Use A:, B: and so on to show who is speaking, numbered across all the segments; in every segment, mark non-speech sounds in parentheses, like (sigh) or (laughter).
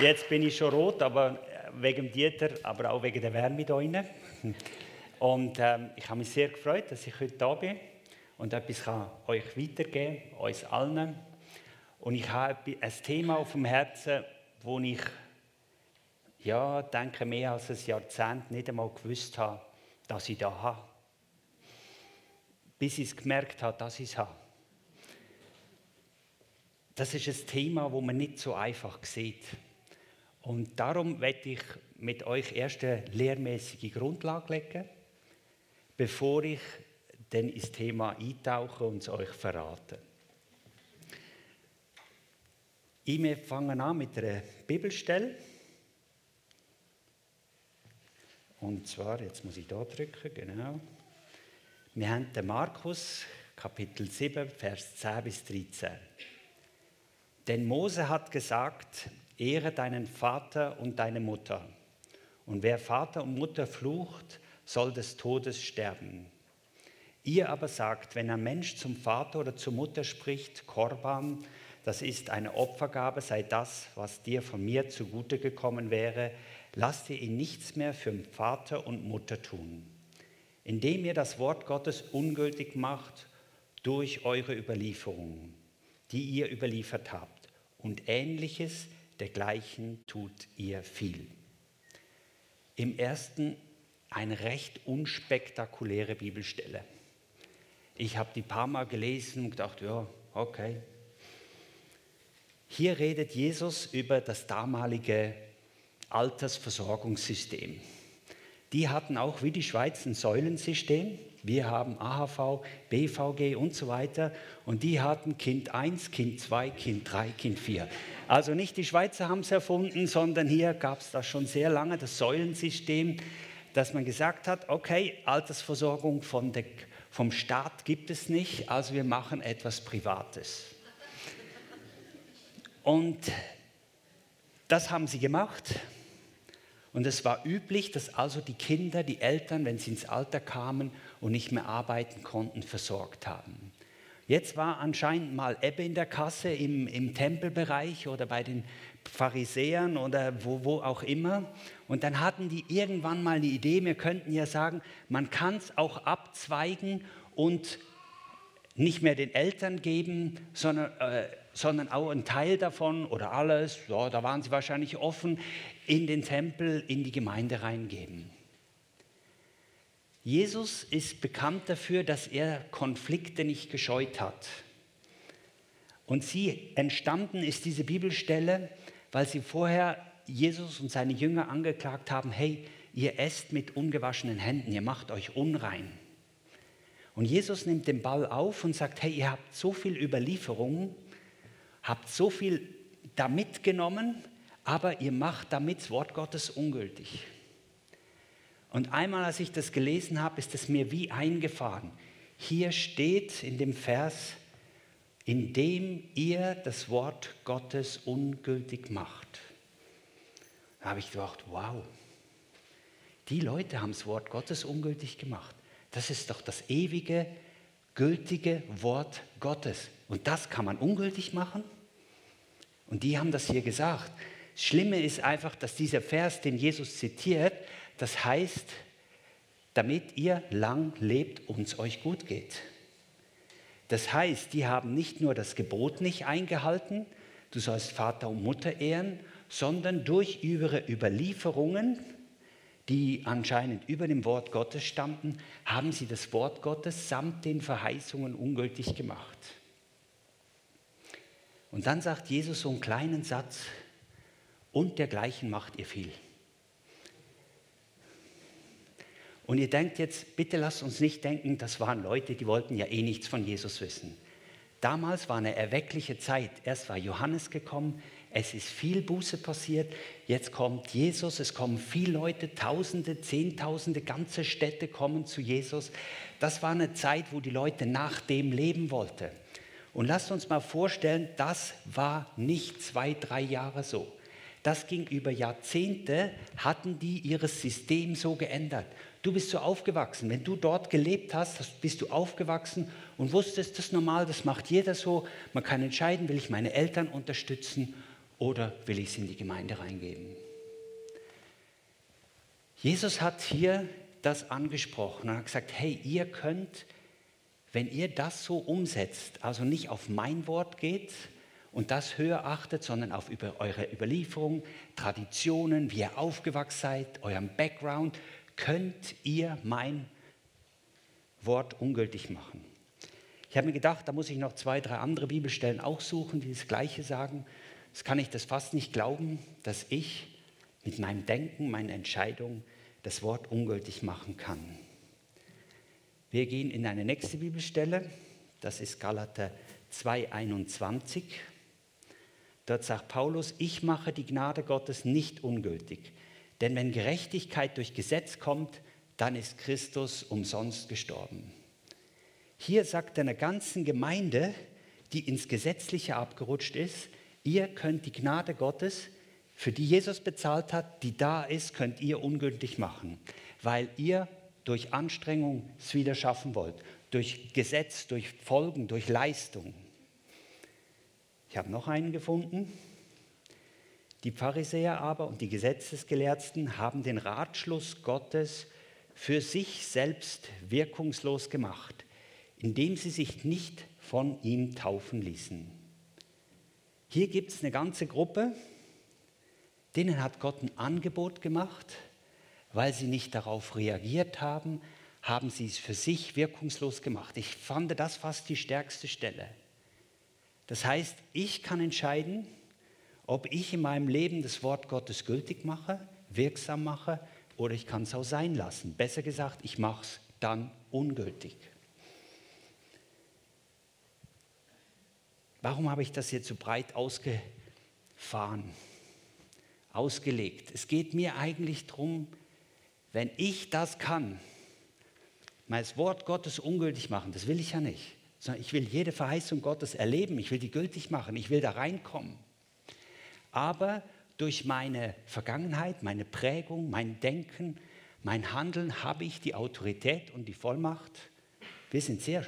A: Jetzt bin ich schon rot, aber wegen dem Dieter, aber auch wegen der Wärme da drin. (laughs) Und ähm, ich habe mich sehr gefreut, dass ich heute da bin und etwas kann euch weitergeben, uns allen. Und ich habe ein Thema auf dem Herzen, wo ich, ja, denke, mehr als ein Jahrzehnt nicht einmal gewusst habe, dass ich da habe. Bis ich es gemerkt habe, dass ich es habe. Das ist ein Thema, wo man nicht so einfach sieht. Und darum werde ich mit euch erst eine lehrmäßige Grundlage legen, bevor ich dann ins Thema eintauche und es euch verrate. Ich fange an mit einer Bibelstelle. Und zwar, jetzt muss ich da drücken, genau. Wir haben den Markus, Kapitel 7, Vers 10 bis 13. Denn Mose hat gesagt, Ehre deinen Vater und deine Mutter. Und wer Vater und Mutter flucht, soll des Todes sterben. Ihr aber sagt, wenn ein Mensch zum Vater oder zur Mutter spricht, Korban, das ist eine Opfergabe, sei das, was dir von mir zugute gekommen wäre, lasst ihr ihn nichts mehr für Vater und Mutter tun. Indem ihr das Wort Gottes ungültig macht durch eure Überlieferungen, die ihr überliefert habt. Und ähnliches dergleichen tut ihr viel. Im ersten eine recht unspektakuläre Bibelstelle. Ich habe die paar Mal gelesen und gedacht, ja, okay. Hier redet Jesus über das damalige Altersversorgungssystem. Die hatten auch wie die Schweiz ein Säulensystem. Wir haben AHV, BVG und so weiter. Und die hatten Kind 1, Kind 2, Kind 3, Kind 4. Also nicht die Schweizer haben es erfunden, sondern hier gab es das schon sehr lange, das Säulensystem, dass man gesagt hat, okay, Altersversorgung der, vom Staat gibt es nicht, also wir machen etwas Privates. Und das haben sie gemacht. Und es war üblich, dass also die Kinder, die Eltern, wenn sie ins Alter kamen und nicht mehr arbeiten konnten, versorgt haben. Jetzt war anscheinend mal Ebbe in der Kasse im, im Tempelbereich oder bei den Pharisäern oder wo, wo auch immer. Und dann hatten die irgendwann mal eine Idee, wir könnten ja sagen, man kann es auch abzweigen und nicht mehr den Eltern geben, sondern, äh, sondern auch einen Teil davon oder alles, ja, da waren sie wahrscheinlich offen, in den Tempel, in die Gemeinde reingeben. Jesus ist bekannt dafür, dass er Konflikte nicht gescheut hat. Und sie entstanden ist diese Bibelstelle, weil sie vorher Jesus und seine Jünger angeklagt haben, hey, ihr esst mit ungewaschenen Händen, ihr macht euch unrein. Und Jesus nimmt den Ball auf und sagt, hey, ihr habt so viel Überlieferungen, habt so viel da mitgenommen, aber ihr macht damit das Wort Gottes ungültig. Und einmal, als ich das gelesen habe, ist es mir wie eingefahren. Hier steht in dem Vers, indem ihr das Wort Gottes ungültig macht. Da habe ich gedacht, wow, die Leute haben das Wort Gottes ungültig gemacht. Das ist doch das ewige, gültige Wort Gottes. Und das kann man ungültig machen? Und die haben das hier gesagt. Das Schlimme ist einfach, dass dieser Vers, den Jesus zitiert, das heißt, damit ihr lang lebt und es euch gut geht. Das heißt, die haben nicht nur das Gebot nicht eingehalten, du sollst Vater und Mutter ehren, sondern durch ihre Überlieferungen, die anscheinend über dem Wort Gottes stammten, haben sie das Wort Gottes samt den Verheißungen ungültig gemacht. Und dann sagt Jesus so einen kleinen Satz, und dergleichen macht ihr viel. Und ihr denkt jetzt, bitte lasst uns nicht denken, das waren Leute, die wollten ja eh nichts von Jesus wissen. Damals war eine erweckliche Zeit. Erst war Johannes gekommen, es ist viel Buße passiert, jetzt kommt Jesus, es kommen viele Leute, Tausende, Zehntausende, ganze Städte kommen zu Jesus. Das war eine Zeit, wo die Leute nach dem leben wollten. Und lasst uns mal vorstellen, das war nicht zwei, drei Jahre so. Das ging über Jahrzehnte, hatten die ihr System so geändert. Du bist so aufgewachsen. Wenn du dort gelebt hast, bist du aufgewachsen und wusstest, das ist normal, das macht jeder so. Man kann entscheiden, will ich meine Eltern unterstützen oder will ich sie in die Gemeinde reingeben. Jesus hat hier das angesprochen und hat gesagt, hey, ihr könnt, wenn ihr das so umsetzt, also nicht auf mein Wort geht und das höher achtet, sondern auf eure Überlieferung, Traditionen, wie ihr aufgewachsen seid, eurem Background, könnt ihr mein Wort ungültig machen. Ich habe mir gedacht, da muss ich noch zwei, drei andere Bibelstellen auch suchen, die das Gleiche sagen. Das kann ich das fast nicht glauben, dass ich mit meinem Denken, meinen Entscheidungen das Wort ungültig machen kann. Wir gehen in eine nächste Bibelstelle, das ist Galater 2,21. Dort sagt Paulus, ich mache die Gnade Gottes nicht ungültig. Denn wenn Gerechtigkeit durch Gesetz kommt, dann ist Christus umsonst gestorben. Hier sagt er einer ganzen Gemeinde, die ins Gesetzliche abgerutscht ist, ihr könnt die Gnade Gottes, für die Jesus bezahlt hat, die da ist, könnt ihr ungültig machen, weil ihr durch Anstrengung es wieder schaffen wollt, durch Gesetz, durch Folgen, durch Leistung. Ich habe noch einen gefunden, die Pharisäer aber und die Gesetzesgelehrten haben den Ratschluss Gottes für sich selbst wirkungslos gemacht, indem sie sich nicht von ihm taufen ließen. Hier gibt es eine ganze Gruppe, denen hat Gott ein Angebot gemacht, weil sie nicht darauf reagiert haben, haben sie es für sich wirkungslos gemacht. Ich fand das fast die stärkste Stelle. Das heißt, ich kann entscheiden, ob ich in meinem Leben das Wort Gottes gültig mache, wirksam mache oder ich kann es auch sein lassen. Besser gesagt, ich mache es dann ungültig. Warum habe ich das jetzt so breit ausgefahren, ausgelegt? Es geht mir eigentlich darum, wenn ich das kann, mein Wort Gottes ungültig machen, das will ich ja nicht, sondern ich will jede Verheißung Gottes erleben, ich will die gültig machen, ich will da reinkommen aber durch meine Vergangenheit, meine Prägung, mein Denken, mein Handeln habe ich die Autorität und die Vollmacht. Wir sind sehr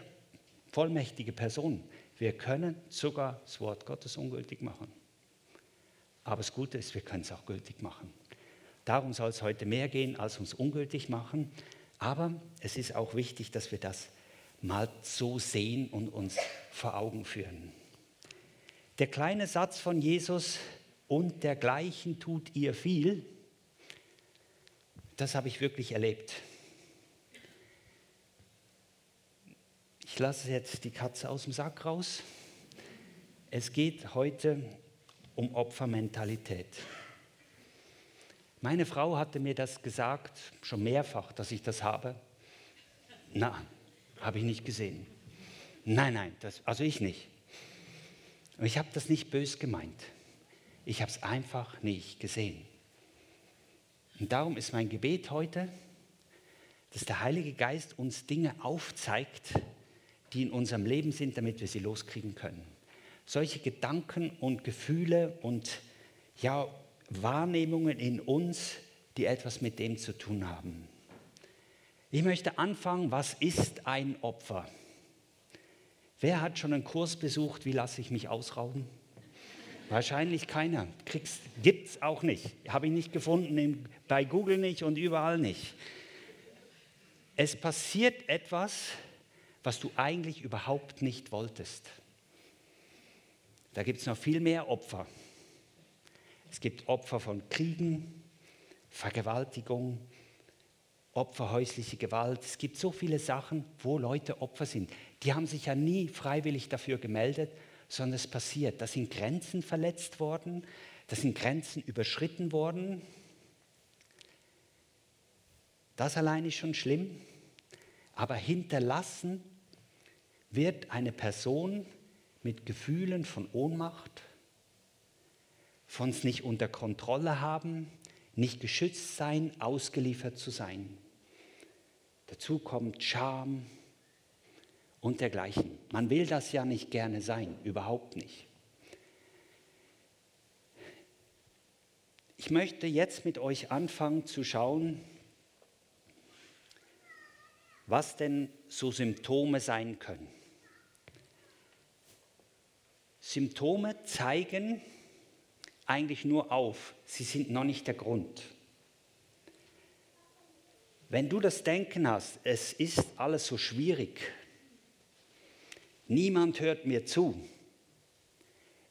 A: vollmächtige Personen. Wir können sogar das Wort Gottes ungültig machen. Aber das Gute ist, wir können es auch gültig machen. Darum soll es heute mehr gehen, als uns ungültig machen. Aber es ist auch wichtig, dass wir das mal so sehen und uns vor Augen führen. Der kleine Satz von Jesus, und dergleichen tut ihr viel, das habe ich wirklich erlebt. Ich lasse jetzt die Katze aus dem Sack raus. Es geht heute um Opfermentalität. Meine Frau hatte mir das gesagt, schon mehrfach, dass ich das habe. Na, habe ich nicht gesehen. Nein, nein, das, also ich nicht. ich habe das nicht bös gemeint. Ich habe es einfach nicht gesehen. Und darum ist mein Gebet heute, dass der Heilige Geist uns Dinge aufzeigt, die in unserem Leben sind, damit wir sie loskriegen können. Solche Gedanken und Gefühle und ja, Wahrnehmungen in uns, die etwas mit dem zu tun haben. Ich möchte anfangen, was ist ein Opfer? Wer hat schon einen Kurs besucht, wie lasse ich mich ausrauben? Wahrscheinlich keiner. Gibt es auch nicht. Habe ich nicht gefunden, bei Google nicht und überall nicht. Es passiert etwas, was du eigentlich überhaupt nicht wolltest. Da gibt es noch viel mehr Opfer. Es gibt Opfer von Kriegen, Vergewaltigung, Opfer häusliche Gewalt. Es gibt so viele Sachen, wo Leute Opfer sind. Die haben sich ja nie freiwillig dafür gemeldet, sondern es passiert. Da sind Grenzen verletzt worden, da sind Grenzen überschritten worden. Das allein ist schon schlimm, aber hinterlassen wird eine Person mit Gefühlen von Ohnmacht, von es nicht unter Kontrolle haben, nicht geschützt sein, ausgeliefert zu sein. Dazu kommt Scham, und dergleichen. Man will das ja nicht gerne sein, überhaupt nicht. Ich möchte jetzt mit euch anfangen zu schauen, was denn so Symptome sein können. Symptome zeigen eigentlich nur auf, sie sind noch nicht der Grund. Wenn du das Denken hast, es ist alles so schwierig, niemand hört mir zu,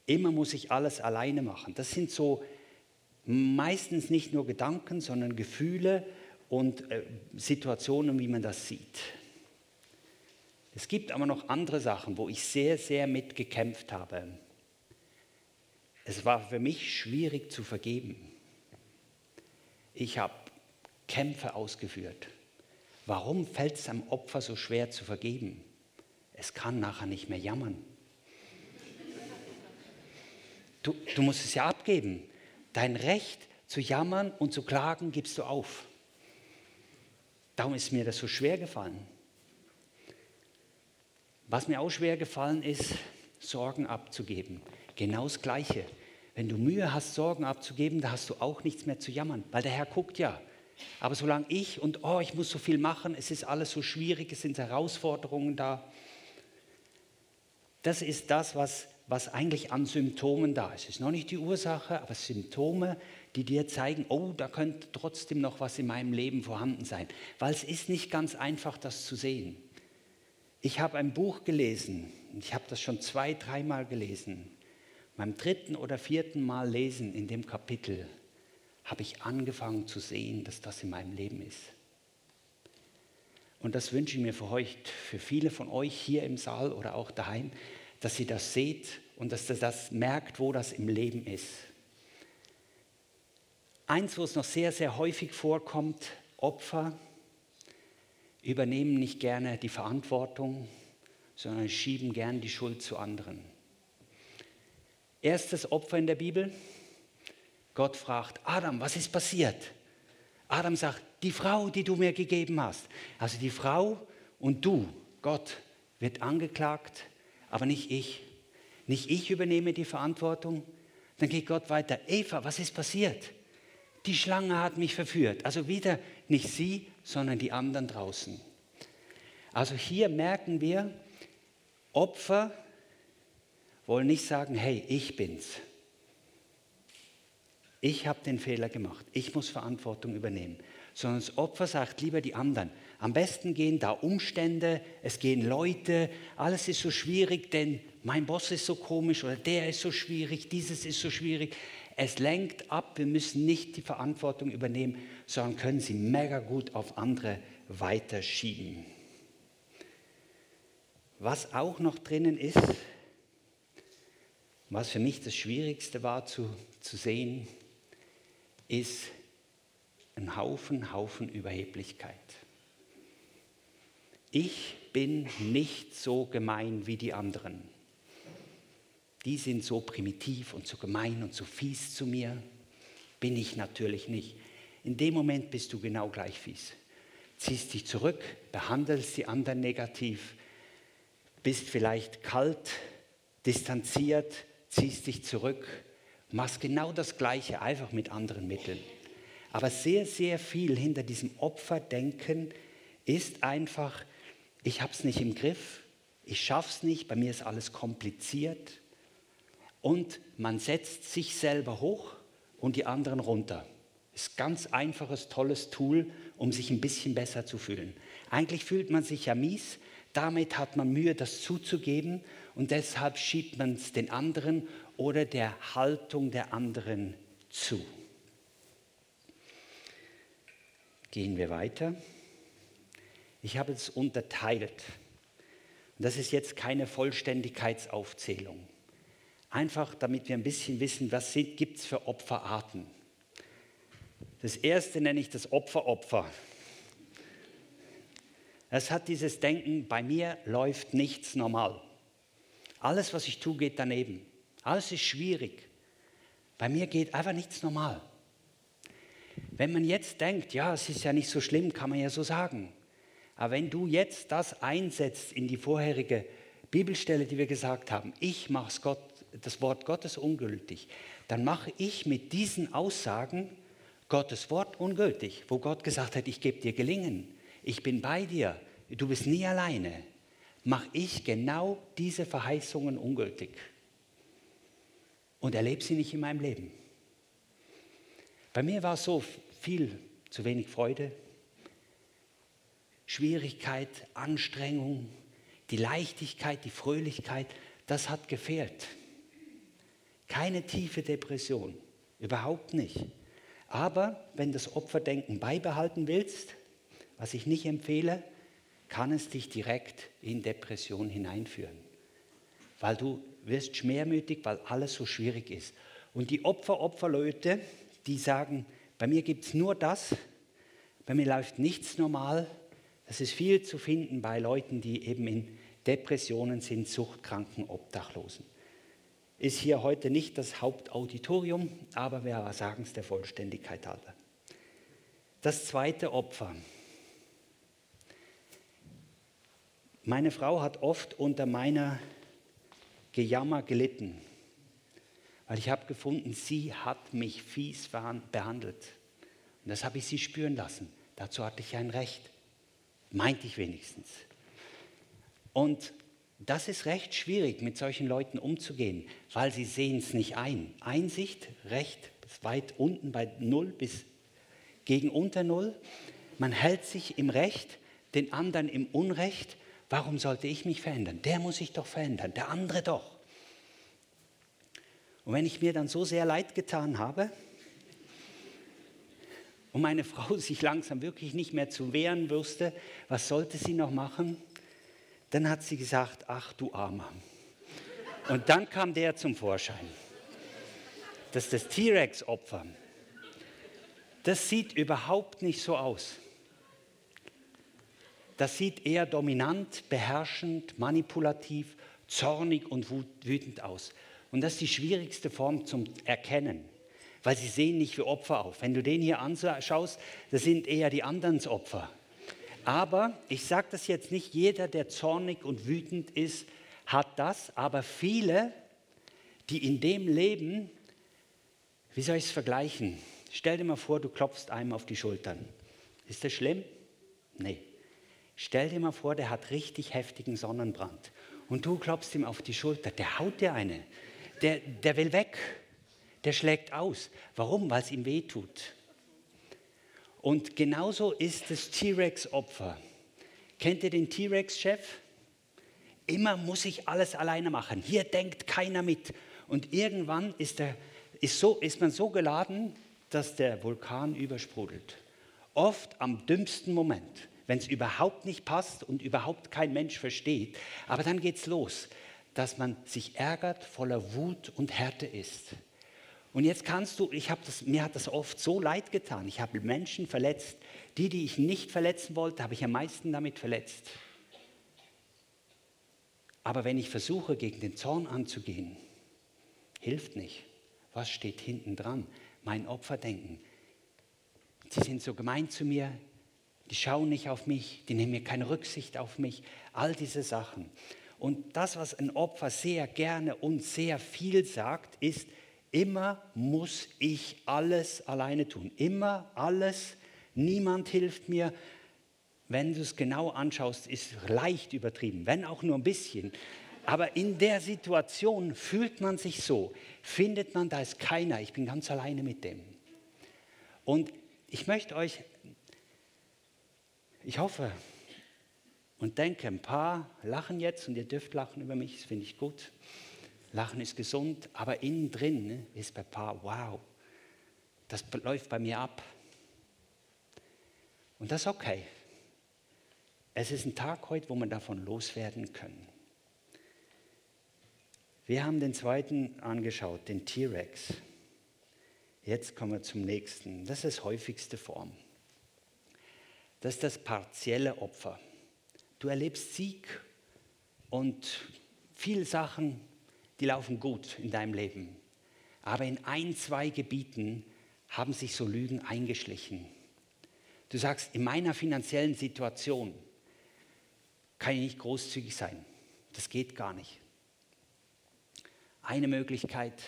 A: immer muss ich alles alleine machen, das sind so meistens nicht nur Gedanken, sondern Gefühle und äh, Situationen, wie man das sieht. Es gibt aber noch andere Sachen, wo ich sehr, sehr mitgekämpft habe. Es war für mich schwierig zu vergeben. Ich habe Kämpfe ausgeführt. Warum fällt es am Opfer so schwer zu vergeben? Es kann nachher nicht mehr jammern. Du, du musst es ja abgeben. Dein Recht zu jammern und zu klagen gibst du auf. Darum ist mir das so schwer gefallen. Was mir auch schwer gefallen ist, Sorgen abzugeben. Genau das Gleiche. Wenn du Mühe hast, Sorgen abzugeben, da hast du auch nichts mehr zu jammern, weil der Herr guckt ja. Aber solange ich und oh, ich muss so viel machen, es ist alles so schwierig, es sind Herausforderungen da. Das ist das, was, was eigentlich an Symptomen da ist. Es ist noch nicht die Ursache, aber Symptome, die dir zeigen, oh, da könnte trotzdem noch was in meinem Leben vorhanden sein. Weil es ist nicht ganz einfach, das zu sehen. Ich habe ein Buch gelesen, ich habe das schon zwei, dreimal gelesen. Beim dritten oder vierten Mal lesen in dem Kapitel habe ich angefangen zu sehen, dass das in meinem Leben ist. Und das wünsche ich mir für euch, für viele von euch hier im Saal oder auch daheim, dass ihr das seht und dass ihr das merkt, wo das im Leben ist. Eins, wo es noch sehr, sehr häufig vorkommt, Opfer übernehmen nicht gerne die Verantwortung, sondern schieben gern die Schuld zu anderen. Erstes Opfer in der Bibel. Gott fragt, Adam, was ist passiert? Adam sagt, die Frau, die du mir gegeben hast. Also die Frau und du, Gott, wird angeklagt, aber nicht ich. Nicht ich übernehme die Verantwortung. Dann geht Gott weiter, Eva, was ist passiert? Die Schlange hat mich verführt. Also wieder nicht sie, sondern die anderen draußen. Also hier merken wir, Opfer wollen nicht sagen, hey, ich bin's. Ich habe den Fehler gemacht. Ich muss Verantwortung übernehmen. Sondern das Opfer sagt lieber die anderen. Am besten gehen da Umstände, es gehen Leute, alles ist so schwierig, denn mein Boss ist so komisch oder der ist so schwierig, dieses ist so schwierig. Es lenkt ab, wir müssen nicht die Verantwortung übernehmen, sondern können sie mega gut auf andere weiterschieben. Was auch noch drinnen ist, was für mich das Schwierigste war zu, zu sehen, ist ein Haufen, Haufen Überheblichkeit. Ich bin nicht so gemein wie die anderen die sind so primitiv und so gemein und so fies zu mir. Bin ich natürlich nicht. In dem Moment bist du genau gleich fies. Ziehst dich zurück, behandelst die anderen negativ, bist vielleicht kalt, distanziert, ziehst dich zurück, machst genau das Gleiche, einfach mit anderen Mitteln. Aber sehr, sehr viel hinter diesem Opferdenken ist einfach, ich habe es nicht im Griff, ich schaffe es nicht, bei mir ist alles kompliziert, und man setzt sich selber hoch und die anderen runter. Ist ganz einfaches, tolles Tool, um sich ein bisschen besser zu fühlen. Eigentlich fühlt man sich ja mies, damit hat man Mühe, das zuzugeben und deshalb schiebt man es den anderen oder der Haltung der anderen zu. Gehen wir weiter. Ich habe es unterteilt. das ist jetzt keine Vollständigkeitsaufzählung. Einfach damit wir ein bisschen wissen, was gibt es für Opferarten. Das erste nenne ich das Opferopfer. Es hat dieses Denken, bei mir läuft nichts normal. Alles, was ich tue, geht daneben. Alles ist schwierig. Bei mir geht einfach nichts normal. Wenn man jetzt denkt, ja, es ist ja nicht so schlimm, kann man ja so sagen. Aber wenn du jetzt das einsetzt in die vorherige Bibelstelle, die wir gesagt haben, ich mache Gott das Wort Gottes ungültig, dann mache ich mit diesen Aussagen Gottes Wort ungültig, wo Gott gesagt hat, ich gebe dir Gelingen, ich bin bei dir, du bist nie alleine, mache ich genau diese Verheißungen ungültig und erlebe sie nicht in meinem Leben. Bei mir war es so viel zu wenig Freude, Schwierigkeit, Anstrengung, die Leichtigkeit, die Fröhlichkeit, das hat gefehlt. Keine tiefe Depression, überhaupt nicht. Aber wenn das Opferdenken beibehalten willst, was ich nicht empfehle, kann es dich direkt in Depression hineinführen. Weil du wirst schwermütig, weil alles so schwierig ist. Und die Opfer-Opferleute, die sagen, bei mir gibt es nur das, bei mir läuft nichts normal. Das ist viel zu finden bei Leuten, die eben in Depressionen sind, Suchtkranken, Obdachlosen. Ist hier heute nicht das Hauptauditorium, aber wir sagen es der Vollständigkeit halber. Das zweite Opfer, Meine Frau hat oft unter meiner Gejammer gelitten, weil ich habe gefunden, sie hat mich fies behandelt. Und das habe ich sie spüren lassen. Dazu hatte ich ein Recht. Meinte ich wenigstens. Und das ist recht schwierig, mit solchen Leuten umzugehen, weil sie sehen es nicht ein. Einsicht, Recht, weit unten bei Null bis gegen unter Null. Man hält sich im Recht, den anderen im Unrecht Warum sollte ich mich verändern? Der muss sich doch verändern, der andere doch. Und wenn ich mir dann so sehr leid getan habe und meine Frau (laughs) sich langsam wirklich nicht mehr zu wehren wusste, was sollte sie noch machen? Dann hat sie gesagt, ach du Armer. Und dann kam der zum Vorschein. Das das T-Rex-Opfer. Das sieht überhaupt nicht so aus das sieht eher dominant, beherrschend, manipulativ, zornig und wütend aus. Und das ist die schwierigste Form zum Erkennen, weil sie sehen nicht wie Opfer auf. Wenn du den hier anschaust, das sind eher die anderen Opfer. Aber ich sage das jetzt nicht, jeder, der zornig und wütend ist, hat das, aber viele, die in dem leben, wie soll ich es vergleichen? Stell dir mal vor, du klopfst einem auf die Schultern. Ist das schlimm? Nee. Stell dir mal vor, der hat richtig heftigen Sonnenbrand und du klopfst ihm auf die Schulter, der haut dir eine, der, der will weg, der schlägt aus. Warum? Weil es ihm weh tut. Und genauso ist das T-Rex-Opfer. Kennt ihr den T-Rex-Chef? Immer muss ich alles alleine machen. Hier denkt keiner mit. Und irgendwann ist, der, ist, so, ist man so geladen, dass der Vulkan übersprudelt. Oft am dümmsten Moment wenn es überhaupt nicht passt und überhaupt kein Mensch versteht. Aber dann geht es los, dass man sich ärgert, voller Wut und Härte ist. Und jetzt kannst du, ich das, mir hat das oft so leid getan. Ich habe Menschen verletzt. Die, die ich nicht verletzen wollte, habe ich am meisten damit verletzt. Aber wenn ich versuche, gegen den Zorn anzugehen, hilft nicht. Was steht hinten dran? Mein Opferdenken. Sie sind so gemein zu mir, die schauen nicht auf mich, die nehmen mir keine Rücksicht auf mich, all diese Sachen. Und das, was ein Opfer sehr gerne und sehr viel sagt, ist, immer muss ich alles alleine tun. Immer alles, niemand hilft mir. Wenn du es genau anschaust, ist leicht übertrieben, wenn auch nur ein bisschen. Aber in der Situation fühlt man sich so, findet man, da ist keiner, ich bin ganz alleine mit dem. Und ich möchte euch ich hoffe und denke, ein paar lachen jetzt und ihr dürft lachen über mich, das finde ich gut. Lachen ist gesund, aber innen drin ne, ist bei ein paar, wow, das läuft bei mir ab. Und das ist okay. Es ist ein Tag heute, wo wir davon loswerden können. Wir haben den zweiten angeschaut, den T-Rex. Jetzt kommen wir zum nächsten. Das ist häufigste Form. Das ist das partielle Opfer. Du erlebst Sieg und viele Sachen, die laufen gut in deinem Leben. Aber in ein, zwei Gebieten haben sich so Lügen eingeschlichen. Du sagst, in meiner finanziellen Situation kann ich nicht großzügig sein. Das geht gar nicht. Eine Möglichkeit.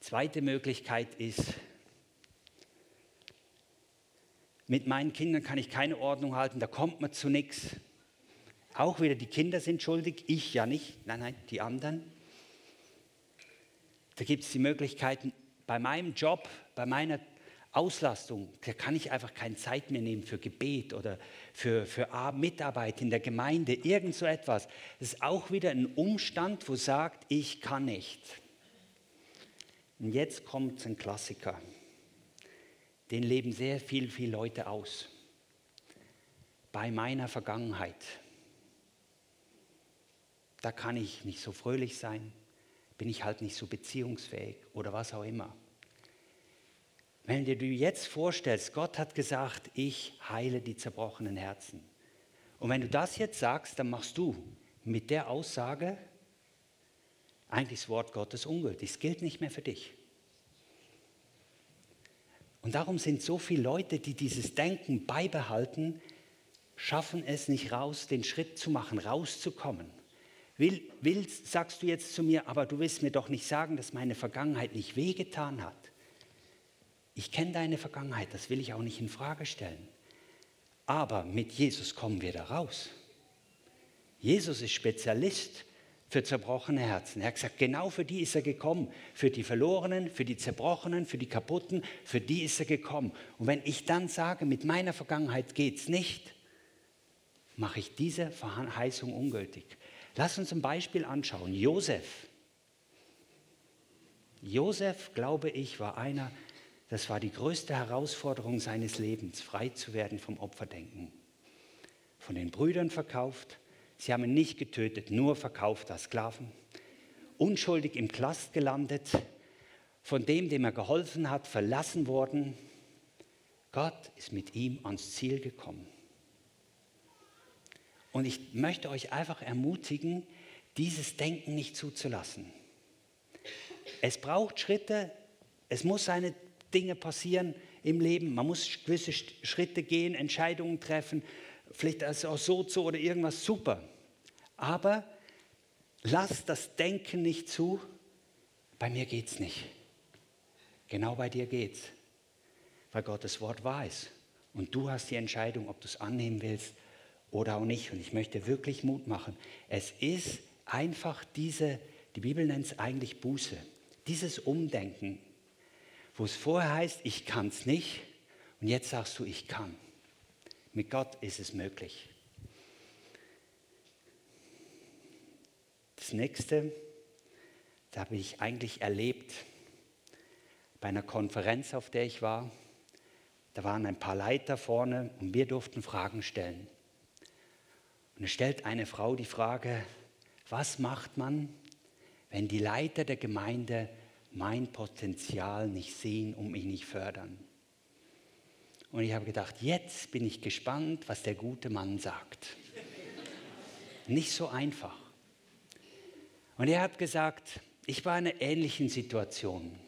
A: Zweite Möglichkeit ist, Mit meinen Kindern kann ich keine Ordnung halten, da kommt man zu nichts. Auch wieder die Kinder sind schuldig, ich ja nicht, nein, nein, die anderen. Da gibt es die Möglichkeiten, bei meinem Job, bei meiner Auslastung, da kann ich einfach keine Zeit mehr nehmen für Gebet oder für, für Mitarbeit in der Gemeinde, irgend so etwas. Das ist auch wieder ein Umstand, wo sagt, ich kann nicht. Und jetzt kommt ein Klassiker. Den leben sehr viel, viele Leute aus. Bei meiner Vergangenheit. Da kann ich nicht so fröhlich sein, bin ich halt nicht so beziehungsfähig oder was auch immer. Wenn du dir jetzt vorstellst, Gott hat gesagt, ich heile die zerbrochenen Herzen. Und wenn du das jetzt sagst, dann machst du mit der Aussage eigentlich das Wort Gottes ungültig. Es gilt nicht mehr für dich. Und darum sind so viele Leute, die dieses Denken beibehalten, schaffen es nicht raus, den Schritt zu machen, rauszukommen. Will, willst, sagst du jetzt zu mir, aber du willst mir doch nicht sagen, dass meine Vergangenheit nicht wehgetan hat. Ich kenne deine Vergangenheit, das will ich auch nicht in Frage stellen. Aber mit Jesus kommen wir da raus. Jesus ist Spezialist für zerbrochene Herzen. Er hat gesagt, genau für die ist er gekommen. Für die Verlorenen, für die Zerbrochenen, für die Kaputten, für die ist er gekommen. Und wenn ich dann sage, mit meiner Vergangenheit geht es nicht, mache ich diese Verheißung ungültig. Lass uns ein Beispiel anschauen. Josef. Josef, glaube ich, war einer, das war die größte Herausforderung seines Lebens, frei zu werden vom Opferdenken. Von den Brüdern verkauft, Sie haben ihn nicht getötet, nur verkauft als Sklaven. Unschuldig im Klast gelandet, von dem, dem er geholfen hat, verlassen worden. Gott ist mit ihm ans Ziel gekommen. Und ich möchte euch einfach ermutigen, dieses Denken nicht zuzulassen. Es braucht Schritte, es muss seine Dinge passieren im Leben, man muss gewisse Schritte gehen, Entscheidungen treffen, vielleicht also auch so zu oder irgendwas, super. Aber lass das Denken nicht zu, bei mir geht es nicht. Genau bei dir geht's, weil Gottes Wort weiß. Und du hast die Entscheidung, ob du es annehmen willst oder auch nicht. Und ich möchte wirklich Mut machen. Es ist einfach diese, die Bibel nennt es eigentlich Buße, dieses Umdenken, wo es vorher heißt, ich kann es nicht und jetzt sagst du, ich kann. Mit Gott ist es möglich. Das nächste, da habe ich eigentlich erlebt, bei einer Konferenz, auf der ich war, da waren ein paar Leiter vorne und wir durften Fragen stellen. Und es stellt eine Frau die Frage, was macht man, wenn die Leiter der Gemeinde mein Potenzial nicht sehen und mich nicht fördern? Und ich habe gedacht, jetzt bin ich gespannt, was der gute Mann sagt. Nicht so einfach. Und er hat gesagt, ich war in einer ähnlichen Situation.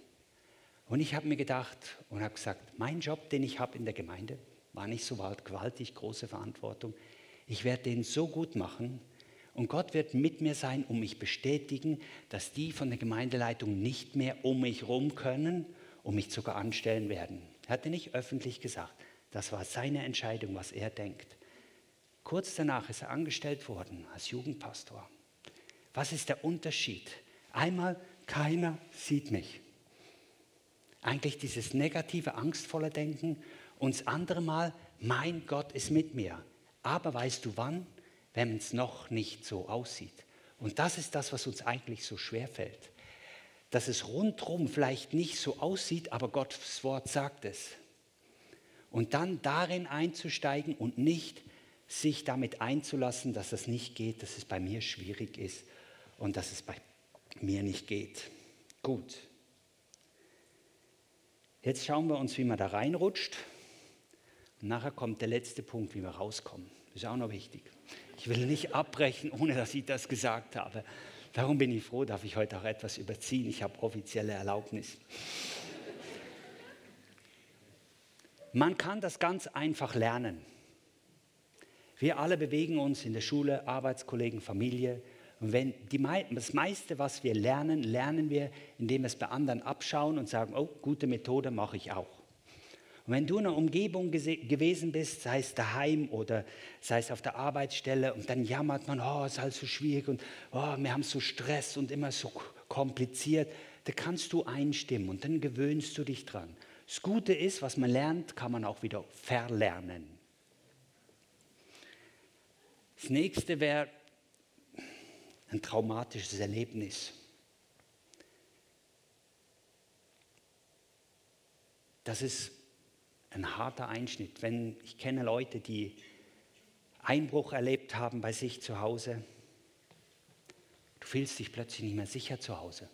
A: Und ich habe mir gedacht und habe gesagt, mein Job, den ich habe in der Gemeinde, war nicht so gewaltig große Verantwortung. Ich werde den so gut machen und Gott wird mit mir sein und mich bestätigen, dass die von der Gemeindeleitung nicht mehr um mich rum können und mich sogar anstellen werden. Er hatte nicht öffentlich gesagt. Das war seine Entscheidung, was er denkt. Kurz danach ist er angestellt worden als Jugendpastor. Was ist der Unterschied? Einmal, keiner sieht mich. Eigentlich dieses negative, angstvolle Denken und das andere Mal, mein Gott ist mit mir. Aber weißt du wann? Wenn es noch nicht so aussieht. Und das ist das, was uns eigentlich so schwer fällt. Dass es rundherum vielleicht nicht so aussieht, aber Gottes Wort sagt es. Und dann darin einzusteigen und nicht sich damit einzulassen, dass es nicht geht, dass es bei mir schwierig ist und dass es bei mir nicht geht. Gut. Jetzt schauen wir uns, wie man da reinrutscht. Und nachher kommt der letzte Punkt, wie wir rauskommen. Das ist auch noch wichtig. Ich will nicht abbrechen, ohne dass ich das gesagt habe. Darum bin ich froh, darf ich heute auch etwas überziehen. Ich habe offizielle Erlaubnis. Man kann das ganz einfach lernen. Wir alle bewegen uns in der Schule, Arbeitskollegen, Familie, und wenn die, das meiste, was wir lernen, lernen wir, indem wir es bei anderen abschauen und sagen, oh, gute Methode mache ich auch. Und wenn du in einer Umgebung gewesen bist, sei es daheim oder sei es auf der Arbeitsstelle, und dann jammert man, oh, es ist alles so schwierig und oh, wir haben so Stress und immer so kompliziert, da kannst du einstimmen und dann gewöhnst du dich dran. Das Gute ist, was man lernt, kann man auch wieder verlernen. Das nächste wäre ein traumatisches Erlebnis. Das ist ein harter Einschnitt. Wenn ich kenne Leute, die Einbruch erlebt haben bei sich zu Hause, du fühlst dich plötzlich nicht mehr sicher zu Hause.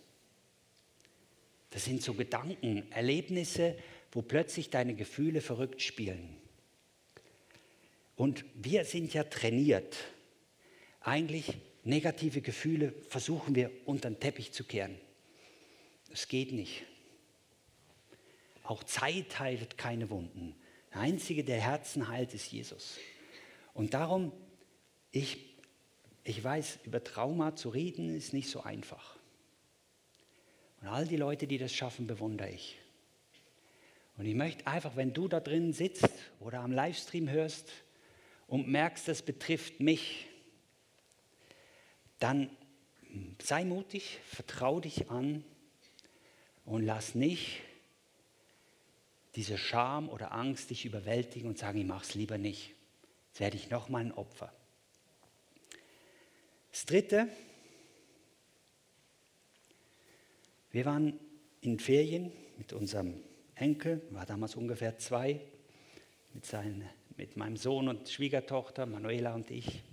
A: Das sind so Gedanken, Erlebnisse, wo plötzlich deine Gefühle verrückt spielen. Und wir sind ja trainiert. Eigentlich negative Gefühle versuchen wir unter den Teppich zu kehren. Das geht nicht. Auch Zeit heilt keine Wunden. Der Einzige, der Herzen heilt, ist Jesus. Und darum, ich, ich weiß, über Trauma zu reden ist nicht so einfach. Und all die Leute, die das schaffen, bewundere ich. Und ich möchte einfach, wenn du da drin sitzt oder am Livestream hörst und merkst, das betrifft mich, dann sei mutig, vertrau dich an und lass nicht diese Scham oder Angst dich überwältigen und sagen, ich mache es lieber nicht. Jetzt werde ich nochmal ein Opfer. Das Dritte, wir waren in Ferien mit unserem Enkel, war damals ungefähr zwei, mit, seinen, mit meinem Sohn und Schwiegertochter, Manuela und ich.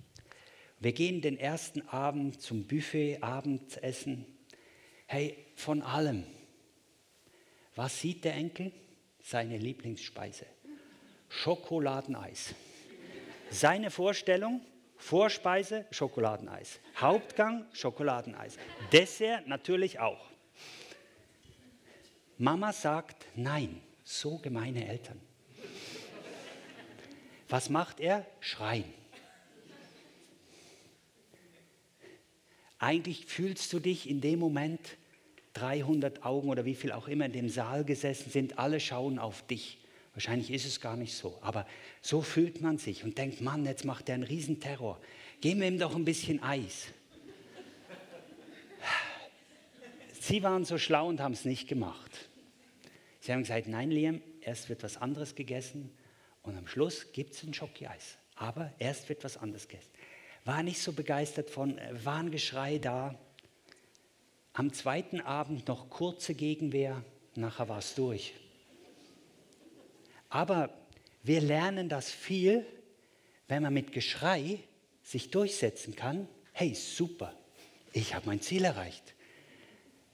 A: Wir gehen den ersten Abend zum Buffet, Abendessen. Hey, von allem. Was sieht der Enkel? Seine Lieblingsspeise. Schokoladeneis. Seine Vorstellung, Vorspeise, Schokoladeneis. Hauptgang, Schokoladeneis. Dessert natürlich auch. Mama sagt nein. So gemeine Eltern. Was macht er? Schreien. Eigentlich fühlst du dich in dem Moment 300 Augen oder wie viel auch immer in dem Saal gesessen sind, alle schauen auf dich. Wahrscheinlich ist es gar nicht so, aber so fühlt man sich und denkt, Mann, jetzt macht er einen Riesenterror. Geben wir ihm doch ein bisschen Eis. Sie waren so schlau und haben es nicht gemacht. Sie haben gesagt, nein, Liam, erst wird was anderes gegessen und am Schluss gibt es ein Schoki-Eis. Aber erst wird was anderes gegessen. War nicht so begeistert von, äh, war ein Geschrei da. Am zweiten Abend noch kurze Gegenwehr, nachher war es durch. Aber wir lernen das viel, wenn man mit Geschrei sich durchsetzen kann. Hey, super, ich habe mein Ziel erreicht.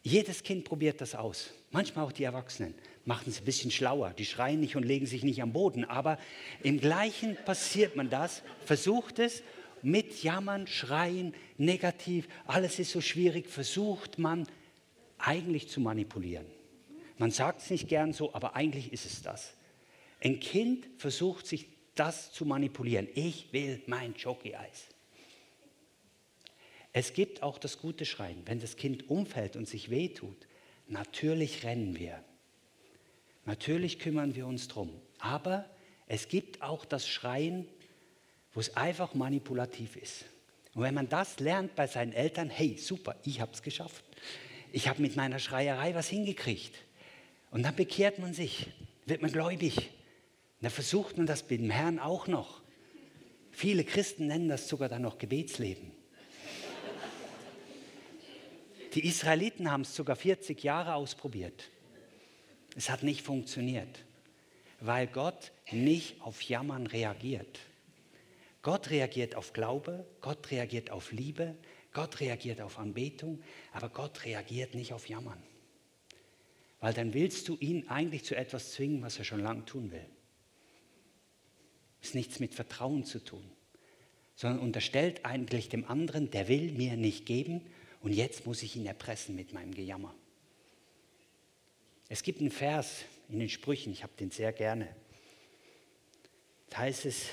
A: Jedes Kind probiert das aus, manchmal auch die Erwachsenen machen es ein bisschen schlauer. Die schreien nicht und legen sich nicht am Boden. Aber im Gleichen passiert man das, versucht es mit Jammern, Schreien, negativ, alles ist so schwierig, versucht man eigentlich zu manipulieren. Man sagt es nicht gern so, aber eigentlich ist es das. Ein Kind versucht sich das zu manipulieren. Ich will mein Schoki-Eis. Es gibt auch das gute Schreien. Wenn das Kind umfällt und sich wehtut, natürlich rennen wir. Natürlich kümmern wir uns drum. Aber es gibt auch das Schreien, wo es einfach manipulativ ist. Und wenn man das lernt bei seinen Eltern, hey, super, ich habe es geschafft. Ich habe mit meiner Schreierei was hingekriegt. Und dann bekehrt man sich, wird man gläubig. Und dann versucht man das mit dem Herrn auch noch. Viele Christen nennen das sogar dann noch Gebetsleben. Die Israeliten haben es sogar 40 Jahre ausprobiert. Es hat nicht funktioniert, weil Gott nicht auf Jammern reagiert. Gott reagiert auf Glaube, Gott reagiert auf Liebe, Gott reagiert auf Anbetung, aber Gott reagiert nicht auf Jammern. Weil dann willst du ihn eigentlich zu etwas zwingen, was er schon lange tun will. Ist nichts mit Vertrauen zu tun, sondern unterstellt eigentlich dem anderen, der will mir nicht geben und jetzt muss ich ihn erpressen mit meinem Gejammer. Es gibt einen Vers in den Sprüchen, ich habe den sehr gerne. Da heißt es,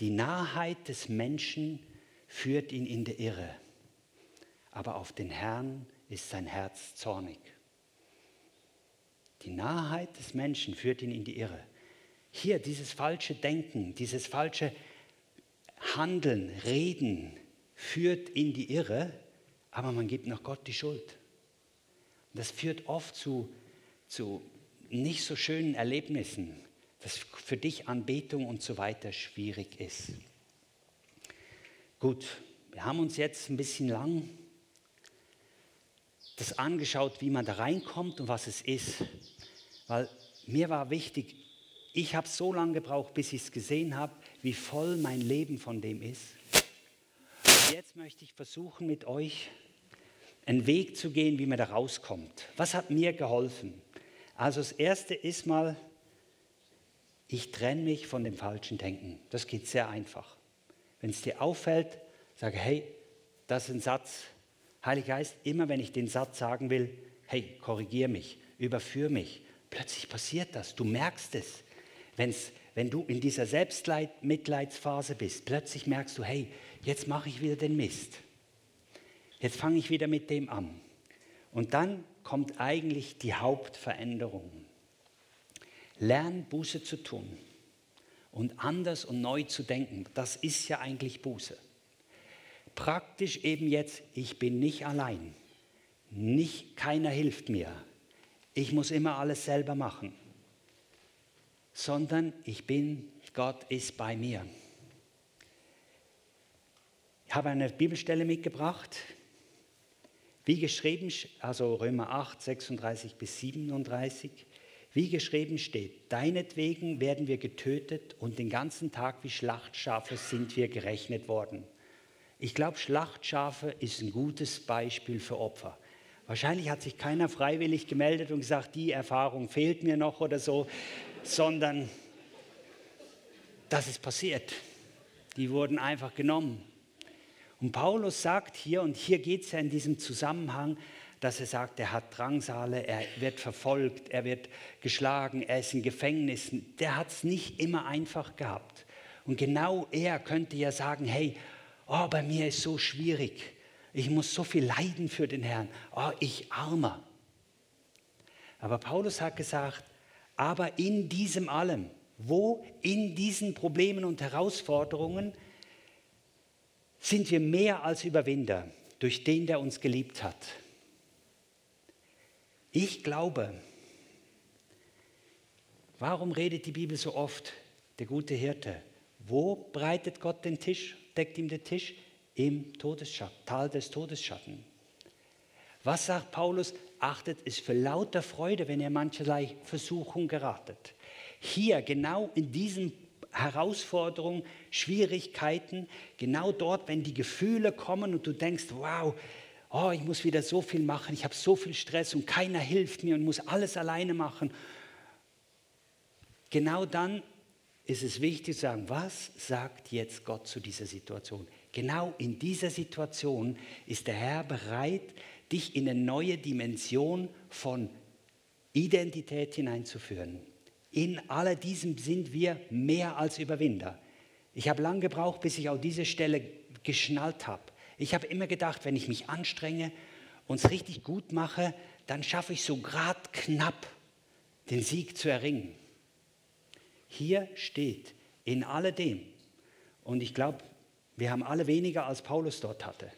A: die Nahheit des Menschen führt ihn in die Irre, aber auf den Herrn ist sein Herz zornig. Die Narrheit des Menschen führt ihn in die Irre. Hier dieses falsche Denken, dieses falsche Handeln, Reden führt in die Irre, aber man gibt noch Gott die Schuld. Das führt oft zu, zu nicht so schönen Erlebnissen, dass für dich Anbetung und so weiter schwierig ist. Gut, wir haben uns jetzt ein bisschen lang das angeschaut, wie man da reinkommt und was es ist. Weil mir war wichtig, ich habe so lange gebraucht, bis ich es gesehen habe, wie voll mein Leben von dem ist. Und jetzt möchte ich versuchen, mit euch einen Weg zu gehen, wie man da rauskommt. Was hat mir geholfen? Also das Erste ist mal, ich trenne mich von dem falschen Denken. Das geht sehr einfach. Wenn es dir auffällt, sage, hey, das ist ein Satz. Heiliger Geist, immer wenn ich den Satz sagen will, hey, korrigier mich, überführ mich, plötzlich passiert das. Du merkst es. Wenn's, wenn du in dieser Selbstmitleidsphase bist, plötzlich merkst du, hey, jetzt mache ich wieder den Mist. Jetzt fange ich wieder mit dem an. Und dann kommt eigentlich die Hauptveränderung. Lern Buße zu tun und anders und neu zu denken. Das ist ja eigentlich Buße. Praktisch eben jetzt, ich bin nicht allein. Nicht, keiner hilft mir. Ich muss immer alles selber machen. Sondern ich bin, Gott ist bei mir. Ich habe eine Bibelstelle mitgebracht, wie geschrieben, also Römer 8, 36 bis 37, wie geschrieben steht, deinetwegen werden wir getötet und den ganzen Tag wie Schlachtschafe sind wir gerechnet worden. Ich glaube, Schlachtschafe ist ein gutes Beispiel für Opfer. Wahrscheinlich hat sich keiner freiwillig gemeldet und gesagt, die Erfahrung fehlt mir noch oder so, sondern das ist passiert. Die wurden einfach genommen. Und Paulus sagt hier, und hier geht es ja in diesem Zusammenhang, dass er sagt, er hat Drangsale, er wird verfolgt, er wird geschlagen, er ist in Gefängnissen. Der hat es nicht immer einfach gehabt. Und genau er könnte ja sagen, hey, oh, bei mir ist so schwierig, ich muss so viel leiden für den Herrn, oh, ich armer. Aber Paulus hat gesagt, aber in diesem allem, wo in diesen Problemen und Herausforderungen sind wir mehr als Überwinder durch den, der uns geliebt hat. Ich glaube, warum redet die Bibel so oft, der gute Hirte? Wo breitet Gott den Tisch, deckt ihm den Tisch? Im Todesschatten, Tal des Todesschatten. Was sagt Paulus? Achtet es für lauter Freude, wenn ihr mancherlei Versuchung geratet. Hier, genau in diesen Herausforderungen, Schwierigkeiten, genau dort, wenn die Gefühle kommen und du denkst, wow, oh, ich muss wieder so viel machen, ich habe so viel Stress und keiner hilft mir und muss alles alleine machen. Genau dann ist es wichtig zu sagen, was sagt jetzt Gott zu dieser Situation? Genau in dieser Situation ist der Herr bereit, dich in eine neue Dimension von Identität hineinzuführen. In all diesem sind wir mehr als Überwinder. Ich habe lange gebraucht, bis ich auch diese Stelle geschnallt habe. Ich habe immer gedacht, wenn ich mich anstrenge und es richtig gut mache, dann schaffe ich so gerade knapp den Sieg zu erringen. Hier steht in alledem, und ich glaube, wir haben alle weniger als Paulus dort hatte,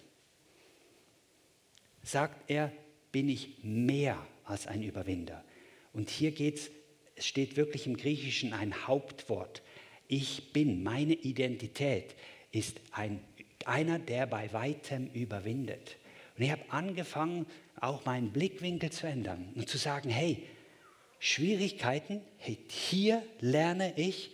A: sagt er, bin ich mehr als ein Überwinder. Und hier geht's, es steht wirklich im Griechischen ein Hauptwort. Ich bin, meine Identität ist ein einer, der bei weitem überwindet. Und ich habe angefangen, auch meinen Blickwinkel zu ändern und zu sagen, hey, Schwierigkeiten, hey, hier lerne ich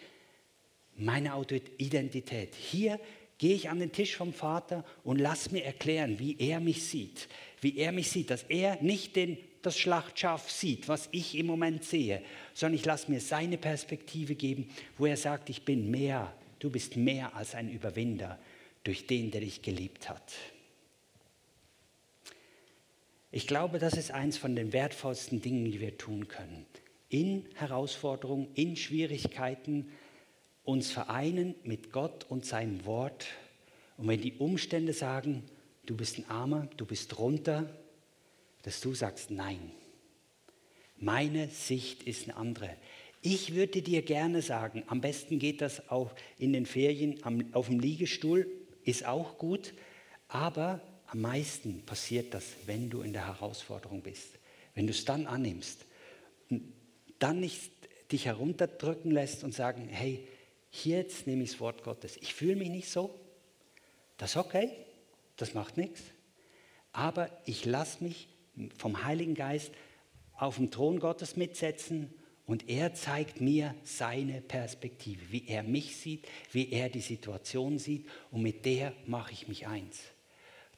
A: meine Identität. Hier gehe ich an den Tisch vom Vater und lass mir erklären, wie er mich sieht. Wie er mich sieht, dass er nicht den, das Schlachtschaf sieht, was ich im Moment sehe, sondern ich lasse mir seine Perspektive geben, wo er sagt, ich bin mehr, du bist mehr als ein Überwinder durch den, der dich geliebt hat. Ich glaube, das ist eins von den wertvollsten Dingen, die wir tun können. In Herausforderungen, in Schwierigkeiten uns vereinen mit Gott und seinem Wort. Und wenn die Umstände sagen, du bist ein Armer, du bist runter, dass du sagst, nein. Meine Sicht ist eine andere. Ich würde dir gerne sagen, am besten geht das auch in den Ferien auf dem Liegestuhl, ist auch gut, aber am meisten passiert das, wenn du in der Herausforderung bist, wenn du es dann annimmst dann nicht dich herunterdrücken lässt und sagen, hey, hier jetzt nehme ich das Wort Gottes. Ich fühle mich nicht so, das ist okay, das macht nichts, aber ich lasse mich vom Heiligen Geist auf dem Thron Gottes mitsetzen und er zeigt mir seine Perspektive, wie er mich sieht, wie er die Situation sieht und mit der mache ich mich eins.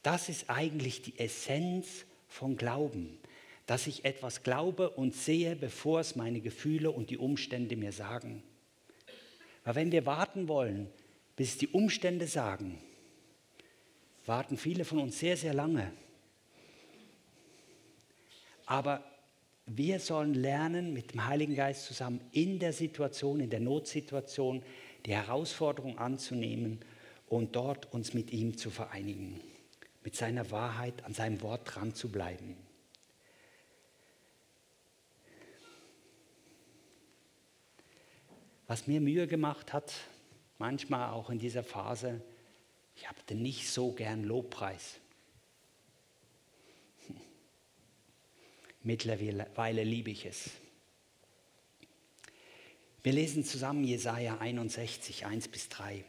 A: Das ist eigentlich die Essenz von Glauben, dass ich etwas glaube und sehe, bevor es meine Gefühle und die Umstände mir sagen. Weil wenn wir warten wollen, bis die Umstände sagen, warten viele von uns sehr, sehr lange. Aber wir sollen lernen, mit dem Heiligen Geist zusammen in der Situation, in der Notsituation, die Herausforderung anzunehmen und dort uns mit ihm zu vereinigen, mit seiner Wahrheit, an seinem Wort dran zu bleiben. Was mir Mühe gemacht hat, manchmal auch in dieser Phase, ich habe nicht so gern Lobpreis. Mittlerweile liebe ich es. Wir lesen zusammen Jesaja 61, 1 bis 3.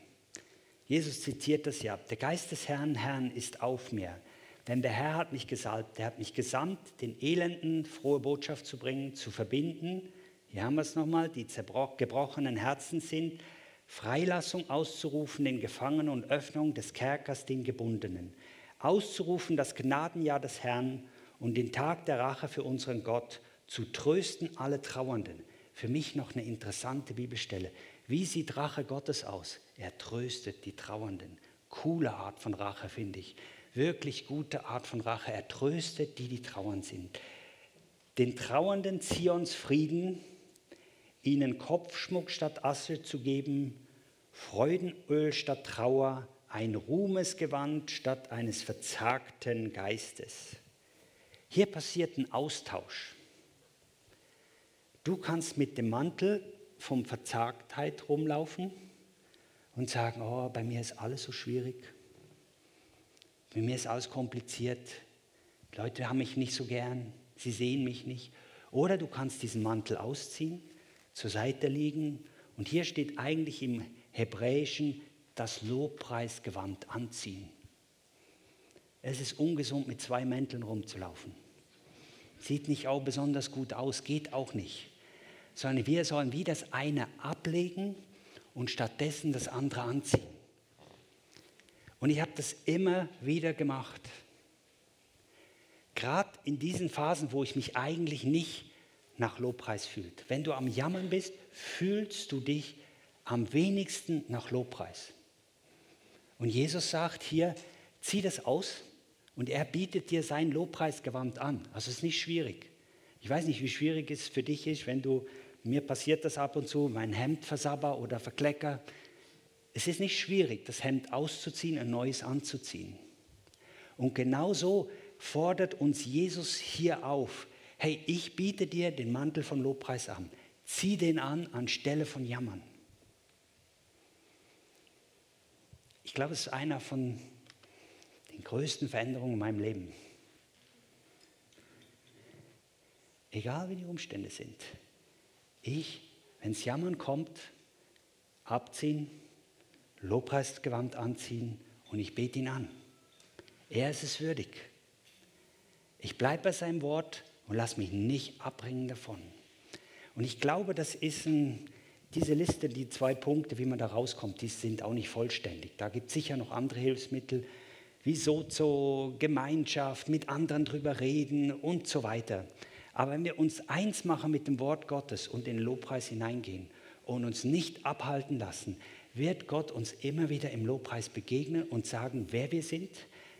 A: Jesus zitiert das ja. Der Geist des Herrn, Herrn ist auf mir. Denn der Herr hat mich gesalbt, der hat mich gesandt, den Elenden frohe Botschaft zu bringen, zu verbinden. Hier haben wir es nochmal, die gebrochenen Herzen sind, Freilassung auszurufen den Gefangenen und Öffnung des Kerkers den Gebundenen. Auszurufen das Gnadenjahr des Herrn und den Tag der Rache für unseren Gott zu trösten alle Trauernden. Für mich noch eine interessante Bibelstelle. Wie sieht Rache Gottes aus? Er tröstet die Trauernden. Coole Art von Rache, finde ich. Wirklich gute Art von Rache. Er tröstet die, die trauernd sind. Den Trauernden Zions Frieden, ihnen Kopfschmuck statt Asche zu geben, Freudenöl statt Trauer, ein Ruhmesgewand statt eines verzagten Geistes. Hier passiert ein Austausch. Du kannst mit dem Mantel vom Verzagtheit rumlaufen und sagen, oh, bei mir ist alles so schwierig. Bei mir ist alles kompliziert. Die Leute haben mich nicht so gern. Sie sehen mich nicht. Oder du kannst diesen Mantel ausziehen, zur Seite legen. Und hier steht eigentlich im Hebräischen das Lobpreisgewand anziehen. Es ist ungesund, mit zwei Mänteln rumzulaufen. Sieht nicht auch besonders gut aus, geht auch nicht. Sondern wir sollen wie das eine ablegen und stattdessen das andere anziehen. Und ich habe das immer wieder gemacht. Gerade in diesen Phasen, wo ich mich eigentlich nicht nach Lobpreis fühlt. Wenn du am Jammern bist, fühlst du dich am wenigsten nach Lobpreis. Und Jesus sagt hier, zieh das aus und er bietet dir sein Lobpreisgewand an. Also es ist nicht schwierig. Ich weiß nicht, wie schwierig es für dich ist, wenn du, mir passiert das ab und zu, mein Hemd versabber oder verklecker. Es ist nicht schwierig, das Hemd auszuziehen, ein neues anzuziehen. Und genauso fordert uns Jesus hier auf, hey, ich biete dir den Mantel von Lobpreis an. Zieh den an anstelle von Jammern. Ich glaube, es ist einer von den größten Veränderungen in meinem Leben. Egal wie die Umstände sind. Ich, wenn es Jammern kommt, abziehen, Lobpreisgewand anziehen und ich bete ihn an. Er ist es würdig. Ich bleibe bei seinem Wort und lasse mich nicht abbringen davon. Und ich glaube, das ist ein, diese Liste, die zwei Punkte, wie man da rauskommt, die sind auch nicht vollständig. Da gibt es sicher noch andere Hilfsmittel, wie Sozo, Gemeinschaft, mit anderen drüber reden und so weiter. Aber wenn wir uns eins machen mit dem Wort Gottes und in den Lobpreis hineingehen und uns nicht abhalten lassen, wird Gott uns immer wieder im Lobpreis begegnen und sagen, wer wir sind,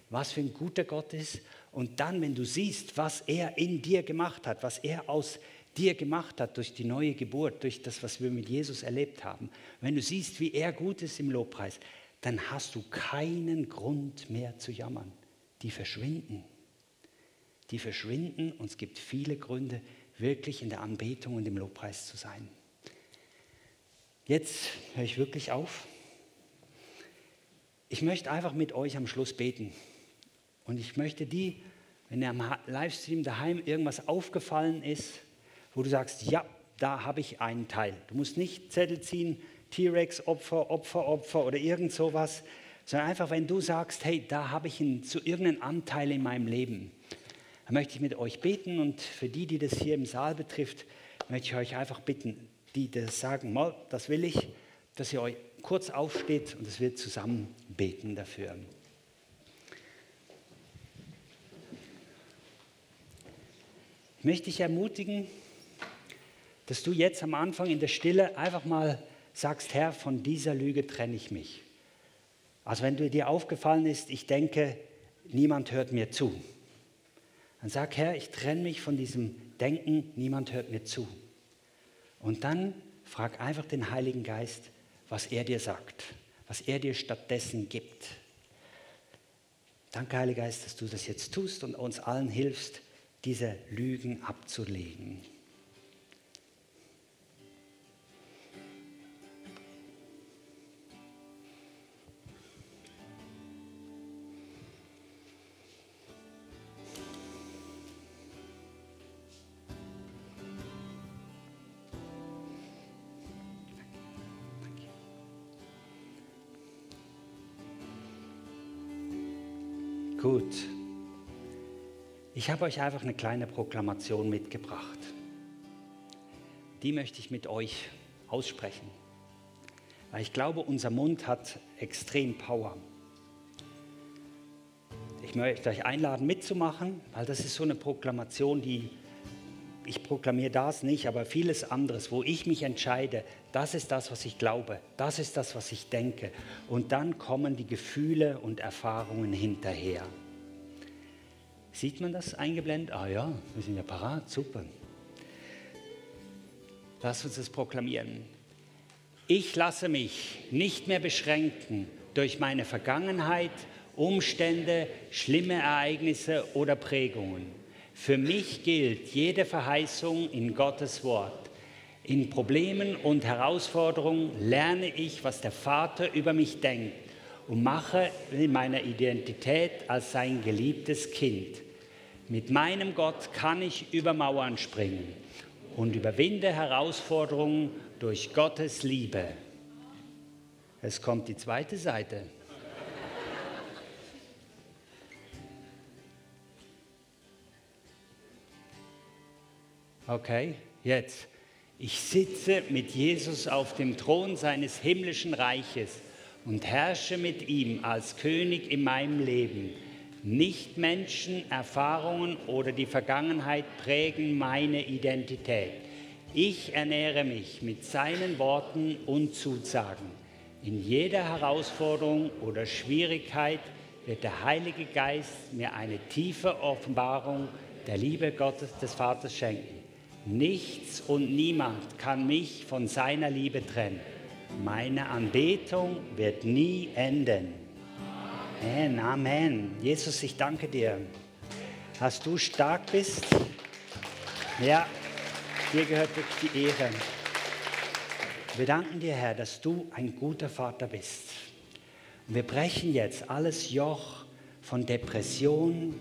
A: was für ein guter Gott ist. Und dann, wenn du siehst, was er in dir gemacht hat, was er aus dir gemacht hat durch die neue Geburt, durch das, was wir mit Jesus erlebt haben, wenn du siehst, wie er gut ist im Lobpreis, dann hast du keinen Grund mehr zu jammern. Die verschwinden. Die verschwinden und es gibt viele Gründe, wirklich in der Anbetung und im Lobpreis zu sein. Jetzt höre ich wirklich auf. Ich möchte einfach mit euch am Schluss beten. Und ich möchte die, wenn ihr am Livestream daheim irgendwas aufgefallen ist, wo du sagst, ja, da habe ich einen Teil. Du musst nicht Zettel ziehen, T-Rex, Opfer, Opfer, Opfer oder irgend sowas, sondern einfach, wenn du sagst, hey, da habe ich einen, zu irgendeinen Anteil in meinem Leben, dann möchte ich mit euch beten und für die, die das hier im Saal betrifft, möchte ich euch einfach bitten, die das sagen, mal, das will ich, dass ihr euch kurz aufsteht und dass wir zusammen beten dafür. Ich möchte dich ermutigen, dass du jetzt am Anfang in der Stille einfach mal sagst, Herr, von dieser Lüge trenne ich mich. Also wenn dir aufgefallen ist, ich denke, niemand hört mir zu, dann sag, Herr, ich trenne mich von diesem Denken, niemand hört mir zu. Und dann frag einfach den Heiligen Geist, was er dir sagt, was er dir stattdessen gibt. Danke, Heiliger Geist, dass du das jetzt tust und uns allen hilfst, diese Lügen abzulegen. Ich habe euch einfach eine kleine Proklamation mitgebracht. Die möchte ich mit euch aussprechen. Weil ich glaube, unser Mund hat extrem Power. Ich möchte euch einladen, mitzumachen, weil das ist so eine Proklamation, die ich proklamiere das nicht, aber vieles anderes, wo ich mich entscheide, das ist das, was ich glaube, das ist das, was ich denke. Und dann kommen die Gefühle und Erfahrungen hinterher. Sieht man das eingeblendet? Ah ja, wir sind ja parat, super. Lass uns das proklamieren. Ich lasse mich nicht mehr beschränken durch meine Vergangenheit, Umstände, schlimme Ereignisse oder Prägungen für mich gilt jede Verheißung in Gottes Wort. In Problemen und Herausforderungen lerne ich, was der Vater über mich denkt und mache in meiner Identität als sein geliebtes Kind. Mit meinem Gott kann ich über Mauern springen und überwinde Herausforderungen durch Gottes Liebe. Es kommt die zweite Seite. Okay, jetzt. Ich sitze mit Jesus auf dem Thron seines himmlischen Reiches und herrsche mit ihm als König in meinem Leben. Nicht Menschen, Erfahrungen oder die Vergangenheit prägen meine Identität. Ich ernähre mich mit seinen Worten und Zusagen. In jeder Herausforderung oder Schwierigkeit wird der Heilige Geist mir eine tiefe Offenbarung der Liebe Gottes des Vaters schenken. Nichts und niemand kann mich von seiner Liebe trennen. Meine Anbetung wird nie enden. Amen, Amen. Jesus, ich danke dir, dass du stark bist. Ja, dir gehört wirklich die Ehre. Wir danken dir, Herr, dass du ein guter Vater bist. Und wir brechen jetzt alles Joch von Depression,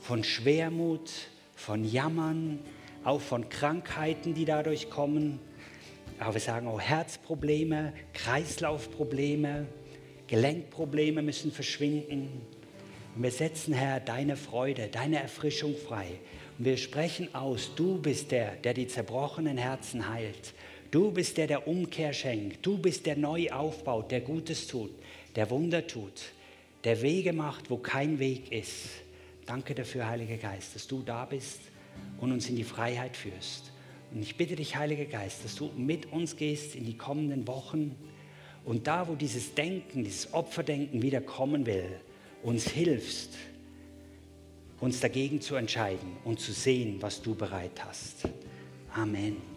A: von Schwermut, von Jammern, auch von Krankheiten, die dadurch kommen. Aber wir sagen auch Herzprobleme, Kreislaufprobleme, Gelenkprobleme müssen verschwinden. Und wir setzen, Herr, deine Freude, deine Erfrischung frei. Und wir sprechen aus, du bist der, der die zerbrochenen Herzen heilt. Du bist der, der Umkehr schenkt. Du bist der neu aufbaut, der Gutes tut, der Wunder tut, der Wege macht, wo kein Weg ist. Danke dafür, Heiliger Geist, dass du da bist und uns in die Freiheit führst. Und ich bitte dich, Heiliger Geist, dass du mit uns gehst in die kommenden Wochen und da, wo dieses Denken, dieses Opferdenken wieder kommen will, uns hilfst, uns dagegen zu entscheiden und zu sehen, was du bereit hast. Amen.